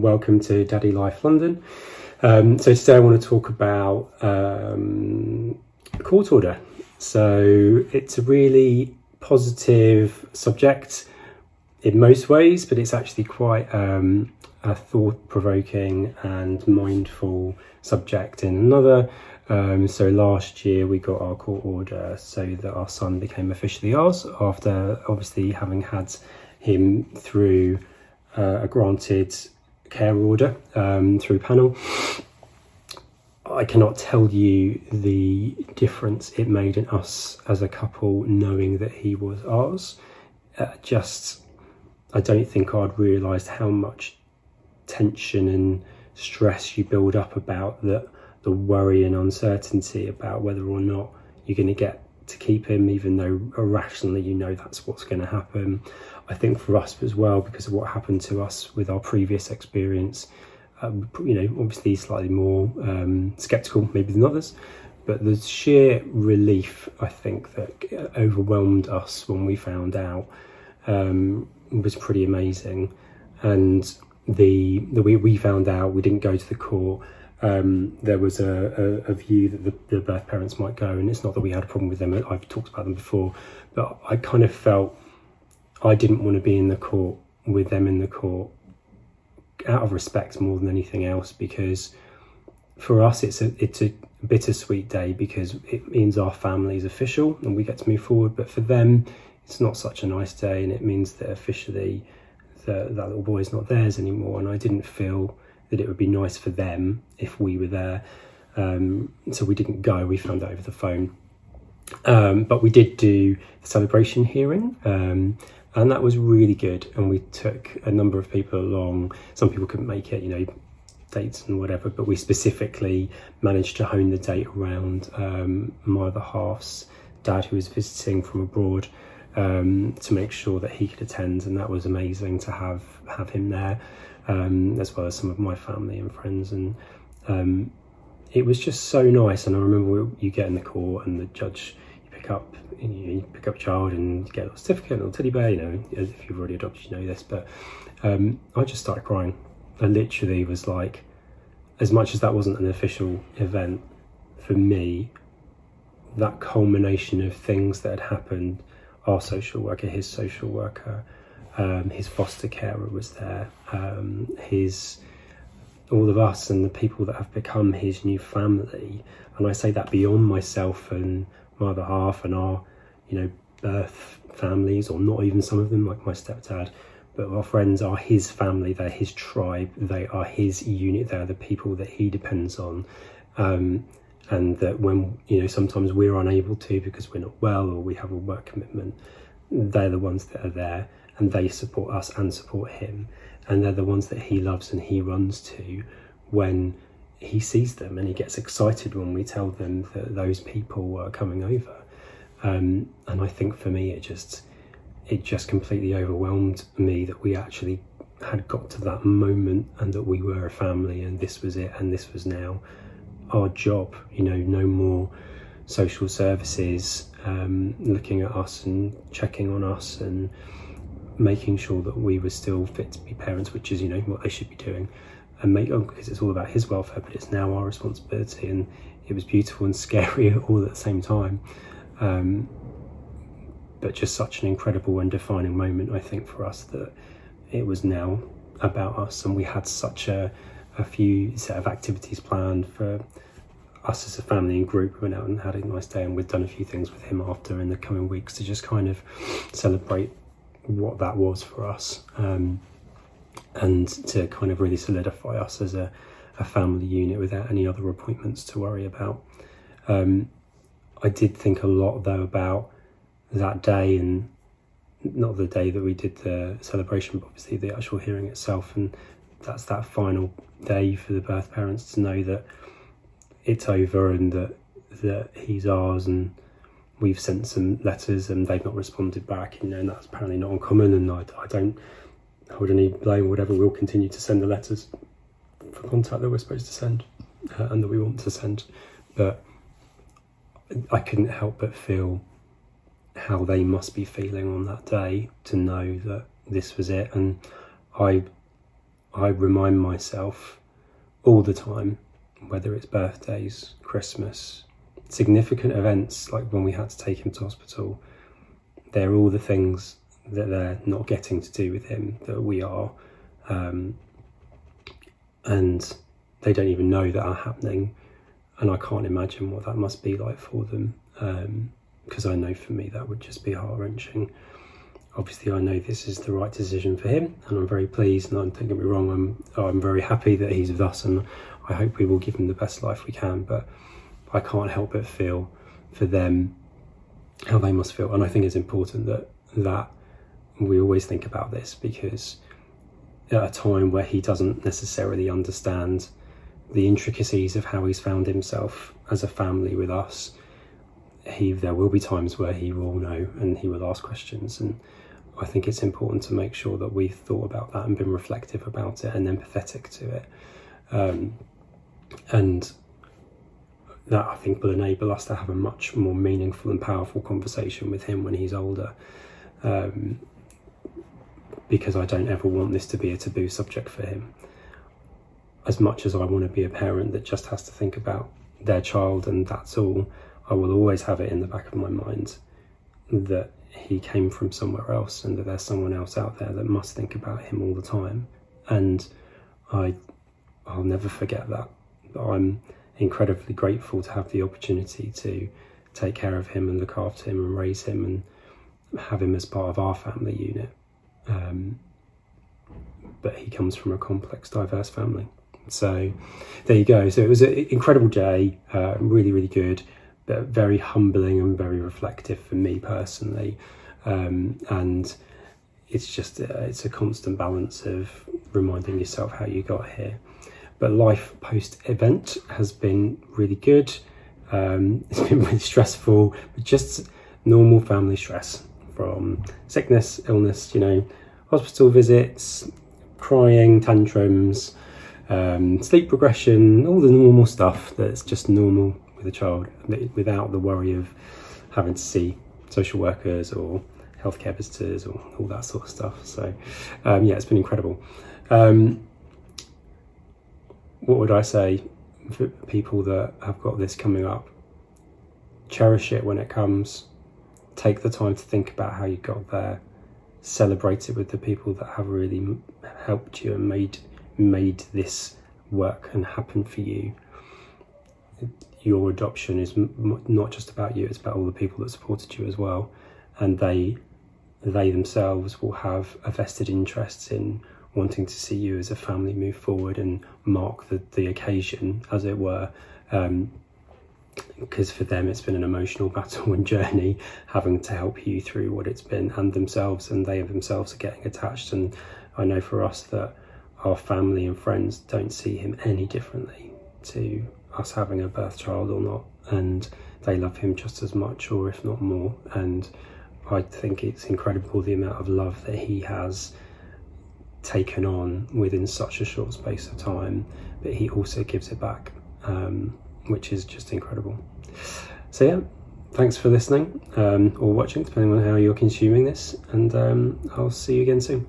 welcome to Daddy Life London. Um, so today I want to talk about um, court order. So it's a really positive subject in most ways, but it's actually quite um, a thought-provoking and mindful subject in another. Um, so last year we got our court order so that our son became officially ours after obviously having had him through uh, a granted care order um, through panel. I cannot tell you the difference it made in us as a couple knowing that he was ours. Uh, just, I don't think I'd realised how much tension and stress you build up about the, the worry and uncertainty about whether or not you're going to get to keep him, even though irrationally you know that's what's going to happen. I think for us as well, because of what happened to us with our previous experience, um, you know, obviously slightly more um, skeptical maybe than others, but the sheer relief I think that overwhelmed us when we found out um, was pretty amazing. And the the way we found out, we didn't go to the court um, there was a, a, a view that the, the, birth parents might go, and it's not that we had a problem with them. I've talked about them before, but I kind of felt I didn't want to be in the court with them in the court out of respect more than anything else, because for us it's a it's a bittersweet day because it means our family is official and we get to move forward. But for them, it's not such a nice day, and it means that officially the, that little boy is not theirs anymore. And I didn't feel that it would be nice for them if we were there. Um, so we didn't go, we found out over the phone. Um, but we did do the celebration hearing, um, and that was really good. And we took a number of people along. Some people couldn't make it, you know, dates and whatever, but we specifically managed to hone the date around um, my other half's dad who was visiting from abroad um, to make sure that he could attend, and that was amazing to have have him there um, as well as some of my family and friends. And um, it was just so nice. And I remember you get in the court and the judge, you pick up, you, you pick up a child and get a certificate, a little teddy bear. You know, if you've already adopted, you know this. But um, I just started crying. I literally was like, as much as that wasn't an official event for me, that culmination of things that had happened, our social worker, his social worker, um, his foster carer was there. Um, his all of us and the people that have become his new family. And I say that beyond myself and my other half and our, you know, birth families, or not even some of them, like my stepdad. But our friends are his family. They're his tribe. They are his unit. They're the people that he depends on. Um, and that when you know sometimes we're unable to because we're not well or we have a work commitment, they're the ones that are there and they support us and support him. And they're the ones that he loves and he runs to when he sees them and he gets excited when we tell them that those people are coming over. Um, and I think for me, it just it just completely overwhelmed me that we actually had got to that moment and that we were a family and this was it and this was now our job. You know, no more social services um, looking at us and checking on us and making sure that we were still fit to be parents, which is, you know, what they should be doing. And make, oh, because it's all about his welfare, but it's now our responsibility. And it was beautiful and scary all at the same time. Um, but just such an incredible and defining moment, I think, for us that it was now about us. And we had such a, a few set of activities planned for us as a family and group. We went out and had a nice day, and we've done a few things with him after in the coming weeks to just kind of celebrate what that was for us um, and to kind of really solidify us as a, a, family unit without any other appointments to worry about. Um, I did think a lot though about that day and not the day that we did the celebration, but obviously the actual hearing itself. And that's that final day for the birth parents to know that it's over and that that he's ours and we've sent some letters and they've not responded back, you know, and that's apparently not uncommon. And I, I don't hold any blame, or whatever. We'll continue to send the letters for contact that we're supposed to send uh, and that we want to send. But I couldn't help but feel how they must be feeling on that day to know that this was it. And I I remind myself all the time, whether it's birthdays, Christmas, significant events like when we had to take him to hospital, they're all the things that they're not getting to do with him that we are. Um, and they don't even know that are happening. And I can't imagine what that must be like for them. Because um, I know for me that would just be heart wrenching. Obviously, I know this is the right decision for him, and I'm very pleased. And don't get me wrong, I'm I'm very happy that he's with us, and I hope we will give him the best life we can. But I can't help but feel for them how they must feel, and I think it's important that that we always think about this because at a time where he doesn't necessarily understand the intricacies of how he's found himself as a family with us, he there will be times where he will know and he will ask questions and I think it's important to make sure that we've thought about that and been reflective about it and empathetic to it. Um, and that I think will enable us to have a much more meaningful and powerful conversation with him when he's older. Um, because I don't ever want this to be a taboo subject for him. As much as I want to be a parent that just has to think about their child and that's all, I will always have it in the back of my mind that he came from somewhere else and that there's someone else out there that must think about him all the time. And I, I'll never forget that. I'm incredibly grateful to have the opportunity to take care of him and look after him and raise him and have him as part of our family unit. Um, but he comes from a complex, diverse family. So there you go. So it was an incredible day, uh, really, really good, but very humbling and very reflective for me personally. Um, and it's just uh, it's a constant balance of reminding yourself how you got here. But life post event has been really good. Um, it's been really stressful, but just normal family stress from sickness, illness, you know, hospital visits, crying, tantrums, um, sleep progression, all the normal stuff that's just normal with a child without the worry of having to see social workers or healthcare visitors or all that sort of stuff. So, um, yeah, it's been incredible. Um, what would I say for people that have got this coming up? Cherish it when it comes take the time to think about how you got there celebrate it with the people that have really helped you and made made this work and happen for you your adoption is m- not just about you it's about all the people that supported you as well. And they they themselves will have a vested interest in wanting to see you as a family move forward and mark the, the occasion as it were. Um, because for them it's been an emotional battle and journey having to help you through what it's been and themselves and they themselves are getting attached. And i know for us that our family and friends don't see him any differently to us having a birth child or not and they love him just as much or if not more and i think it's incredible the amount of love that he has taken on within such a short space of time but he also gives it back um, which is just incredible. So, yeah, thanks for listening um, or watching, depending on how you're consuming this, and um, I'll see you again soon.